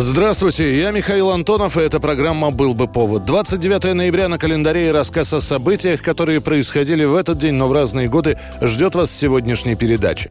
Здравствуйте, я Михаил Антонов, и эта программа «Был бы повод». 29 ноября на календаре и рассказ о событиях, которые происходили в этот день, но в разные годы, ждет вас сегодняшней передаче.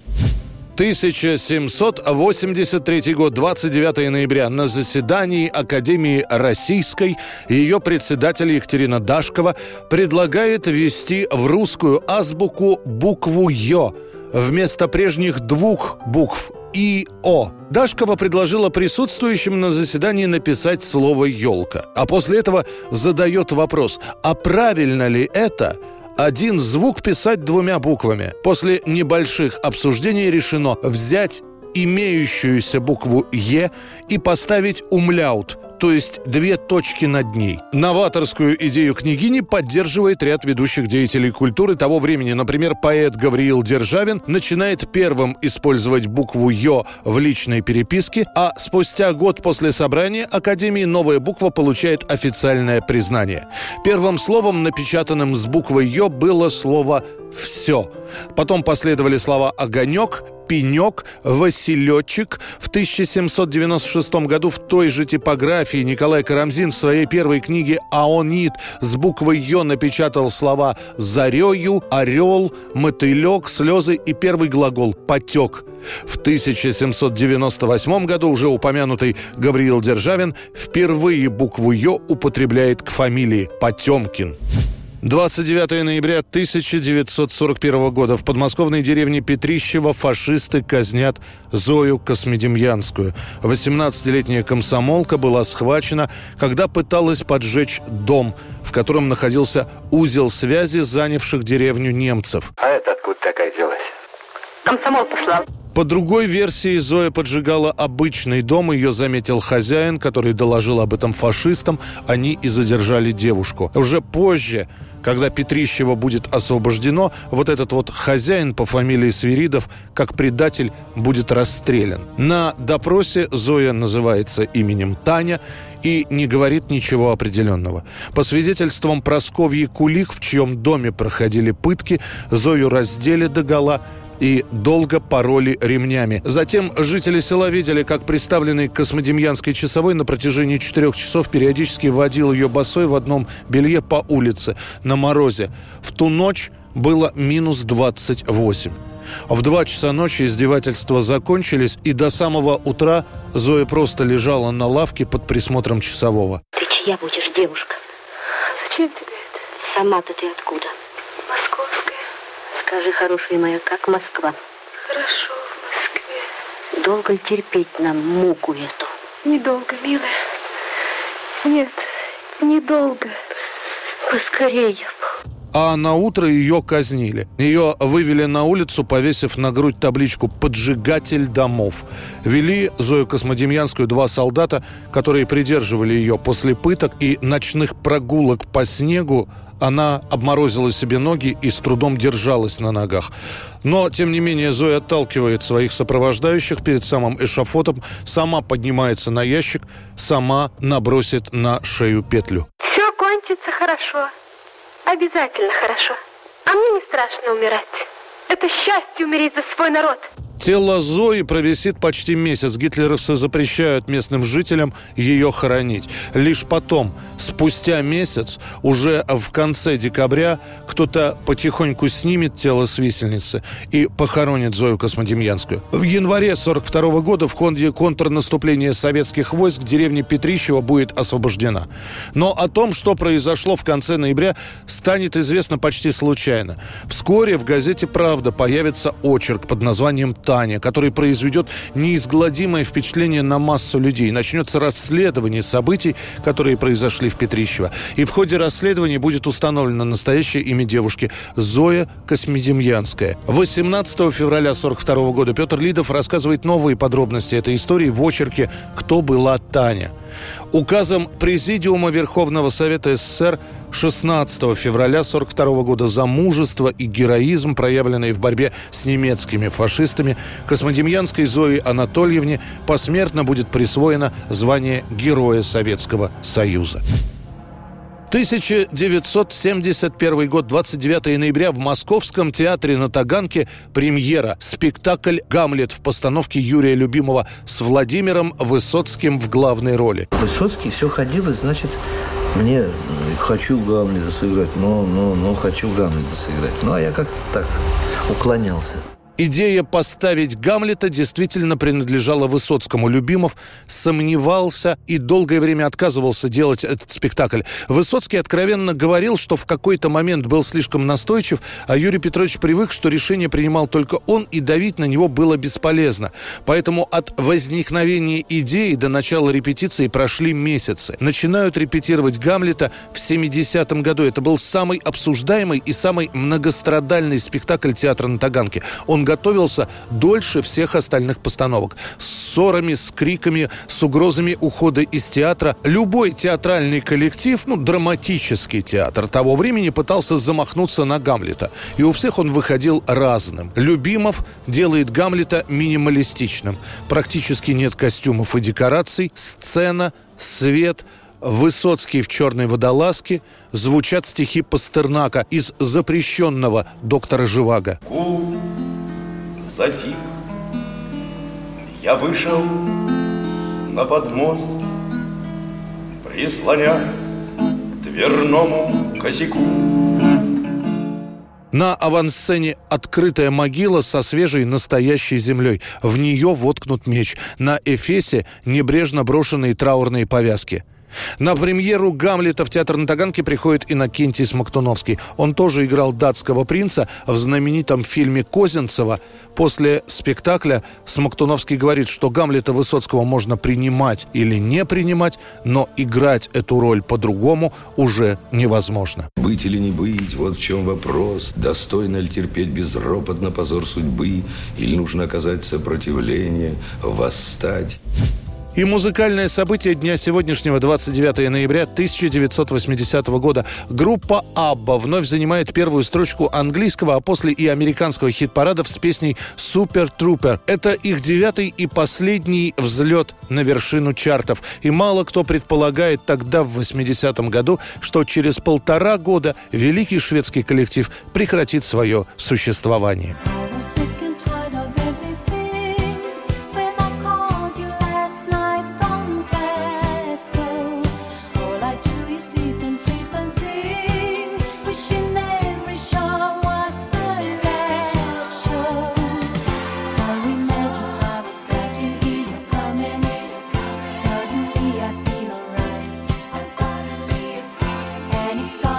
1783 год, 29 ноября. На заседании Академии Российской ее председатель Екатерина Дашкова предлагает ввести в русскую азбуку букву «Ё» вместо прежних двух букв и О. Дашкова предложила присутствующим на заседании написать слово «елка». А после этого задает вопрос, а правильно ли это один звук писать двумя буквами? После небольших обсуждений решено взять имеющуюся букву «Е» и поставить умляут, то есть две точки над ней. Новаторскую идею княгини поддерживает ряд ведущих деятелей культуры того времени. Например, поэт Гавриил Державин начинает первым использовать букву «Ё» в личной переписке, а спустя год после собрания Академии новая буква получает официальное признание. Первым словом, напечатанным с буквой «Ё», было слово «все». Потом последовали слова «огонек», пенек, Василечек. В 1796 году в той же типографии Николай Карамзин в своей первой книге «Аонит» с буквой «Ё» напечатал слова «зарею», «орел», «мотылек», «слезы» и первый глагол «потек». В 1798 году уже упомянутый Гавриил Державин впервые букву «Ё» употребляет к фамилии Потемкин. 29 ноября 1941 года в подмосковной деревне Петрищево фашисты казнят Зою Космедемьянскую. 18-летняя комсомолка была схвачена, когда пыталась поджечь дом, в котором находился узел связи занявших деревню немцев. А это откуда такая взялась? Комсомол послал. По другой версии, Зоя поджигала обычный дом. Ее заметил хозяин, который доложил об этом фашистам. Они и задержали девушку. Уже позже, когда Петрищево будет освобождено, вот этот вот хозяин по фамилии Свиридов, как предатель, будет расстрелян. На допросе Зоя называется именем Таня и не говорит ничего определенного. По свидетельствам Просковьи Кулик, в чьем доме проходили пытки, Зою раздели догола и долго пороли ремнями. Затем жители села видели, как представленный космодемьянской часовой на протяжении четырех часов периодически водил ее босой в одном белье по улице на морозе. В ту ночь было минус 28. В два часа ночи издевательства закончились, и до самого утра Зоя просто лежала на лавке под присмотром часового. Ты чья будешь, девушка? Зачем тебе это? Сама-то ты откуда? Московская. Скажи, хорошая моя, как Москва? Хорошо в Москве. Долго ли терпеть нам муку эту? Недолго, милая. Нет, недолго. Поскорее. А на утро ее казнили. Ее вывели на улицу, повесив на грудь табличку «Поджигатель домов». Вели Зою Космодемьянскую два солдата, которые придерживали ее после пыток и ночных прогулок по снегу. Она обморозила себе ноги и с трудом держалась на ногах. Но, тем не менее, Зоя отталкивает своих сопровождающих перед самым эшафотом, сама поднимается на ящик, сама набросит на шею петлю. Все кончится хорошо. Обязательно хорошо. А мне не страшно умирать. Это счастье умереть за свой народ. Тело Зои провисит почти месяц. Гитлеровцы запрещают местным жителям ее хоронить. Лишь потом, спустя месяц, уже в конце декабря, кто-то потихоньку снимет тело с висельницы и похоронит Зою Космодемьянскую. В январе 42 года в ходе контрнаступления советских войск деревня Петрищева будет освобождена. Но о том, что произошло в конце ноября, станет известно почти случайно. Вскоре в газете «Правда» появится очерк под названием Таня, который произведет неизгладимое впечатление на массу людей. Начнется расследование событий, которые произошли в Петрищево. И в ходе расследования будет установлено настоящее имя девушки Зоя Космедемьянская. 18 февраля 42 года Петр Лидов рассказывает новые подробности этой истории в очерке «Кто была Таня?». Указом Президиума Верховного Совета СССр 16 февраля 1942 года за мужество и героизм, проявленные в борьбе с немецкими фашистами, Космодемьянской Зои Анатольевне посмертно будет присвоено звание Героя Советского Союза. 1971 год, 29 ноября в Московском театре на Таганке премьера. Спектакль «Гамлет» в постановке Юрия Любимого с Владимиром Высоцким в главной роли. Высоцкий все ходил, и значит, мне хочу Гамлета сыграть, но, но, но хочу Гамлета сыграть. Ну, а я как-то так уклонялся. Идея поставить Гамлета действительно принадлежала Высоцкому. Любимов сомневался и долгое время отказывался делать этот спектакль. Высоцкий откровенно говорил, что в какой-то момент был слишком настойчив, а Юрий Петрович привык, что решение принимал только он, и давить на него было бесполезно. Поэтому от возникновения идеи до начала репетиции прошли месяцы. Начинают репетировать Гамлета в 70-м году. Это был самый обсуждаемый и самый многострадальный спектакль театра на Таганке. Он готовился дольше всех остальных постановок. С ссорами, с криками, с угрозами ухода из театра. Любой театральный коллектив, ну, драматический театр того времени пытался замахнуться на Гамлета. И у всех он выходил разным. Любимов делает Гамлета минималистичным. Практически нет костюмов и декораций. Сцена, свет – Высоцкий в черной водолазке звучат стихи Пастернака из запрещенного доктора Живаго. Затих. Я вышел на подмост, прислонясь к дверному косяку. На авансцене открытая могила со свежей настоящей землей. В нее воткнут меч. На эфесе небрежно брошенные траурные повязки – на премьеру «Гамлета» в театр на Таганке приходит Иннокентий Смоктуновский. Он тоже играл датского принца в знаменитом фильме Козинцева. После спектакля Смоктуновский говорит, что Гамлета Высоцкого можно принимать или не принимать, но играть эту роль по-другому уже невозможно. Быть или не быть, вот в чем вопрос. Достойно ли терпеть безропотно позор судьбы, или нужно оказать сопротивление, восстать? И музыкальное событие дня сегодняшнего, 29 ноября 1980 года. Группа «Абба» вновь занимает первую строчку английского, а после и американского хит-парадов с песней «Супер Трупер». Это их девятый и последний взлет на вершину чартов. И мало кто предполагает тогда, в 80-м году, что через полтора года великий шведский коллектив прекратит свое существование.